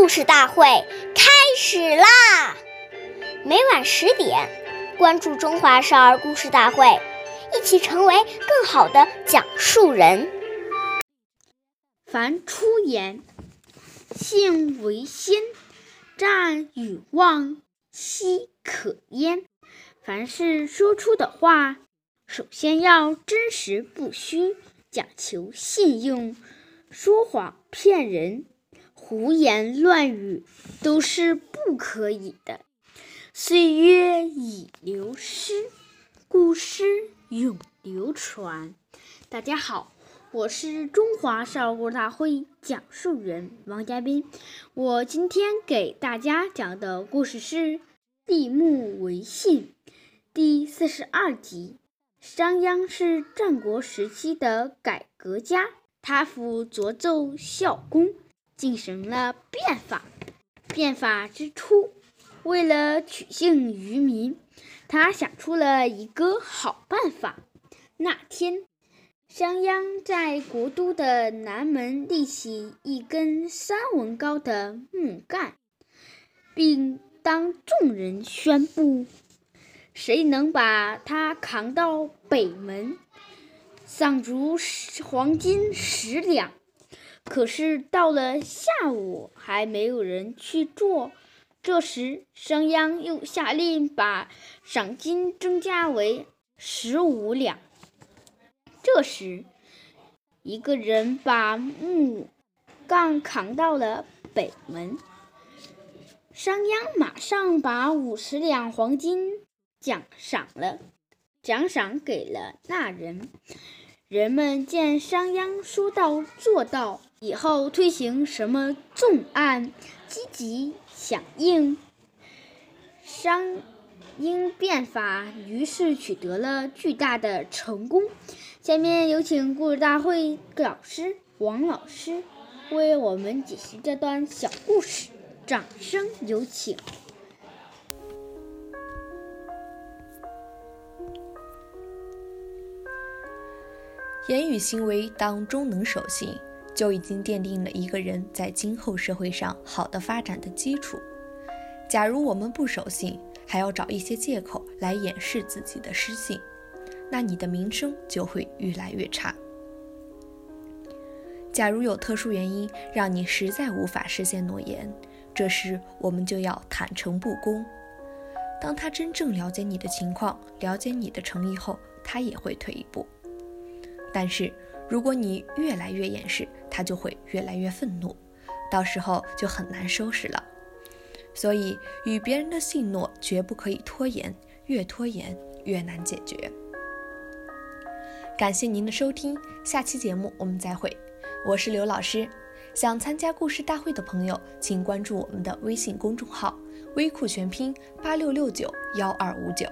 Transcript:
故事大会开始啦！每晚十点，关注《中华少儿故事大会》，一起成为更好的讲述人。凡出言，信为先，战与忘，奚可焉？凡是说出的话，首先要真实不虚，讲求信用。说谎骗人、胡言乱语都是不可以的。岁月已流失，故事永流传。大家好，我是中华少儿故事大会讲述人王嘉宾。我今天给大家讲的故事是《立木为信》第四十二集。商鞅是战国时期的改革家。他辅佐奏孝公，进行了变法。变法之初，为了取信于民，他想出了一个好办法。那天，商鞅在国都的南门立起一根三文高的木杆，并当众人宣布：谁能把它扛到北门？丧足黄金十两，可是到了下午还没有人去做。这时，商鞅又下令把赏金增加为十五两。这时，一个人把木杠扛到了北门，商鞅马上把五十两黄金奖赏了，奖赏给了那人。人们见商鞅说到做到，以后推行什么重案，积极响应。商鞅变法，于是取得了巨大的成功。下面有请故事大会老师王老师为我们解析这段小故事，掌声有请。言语行为当中能守信，就已经奠定了一个人在今后社会上好的发展的基础。假如我们不守信，还要找一些借口来掩饰自己的失信，那你的名声就会越来越差。假如有特殊原因让你实在无法实现诺言，这时我们就要坦诚不公。当他真正了解你的情况，了解你的诚意后，他也会退一步。但是，如果你越来越掩饰，他就会越来越愤怒，到时候就很难收拾了。所以，与别人的信诺绝不可以拖延，越拖延越难解决。感谢您的收听，下期节目我们再会。我是刘老师，想参加故事大会的朋友，请关注我们的微信公众号“微库全拼八六六九幺二五九”。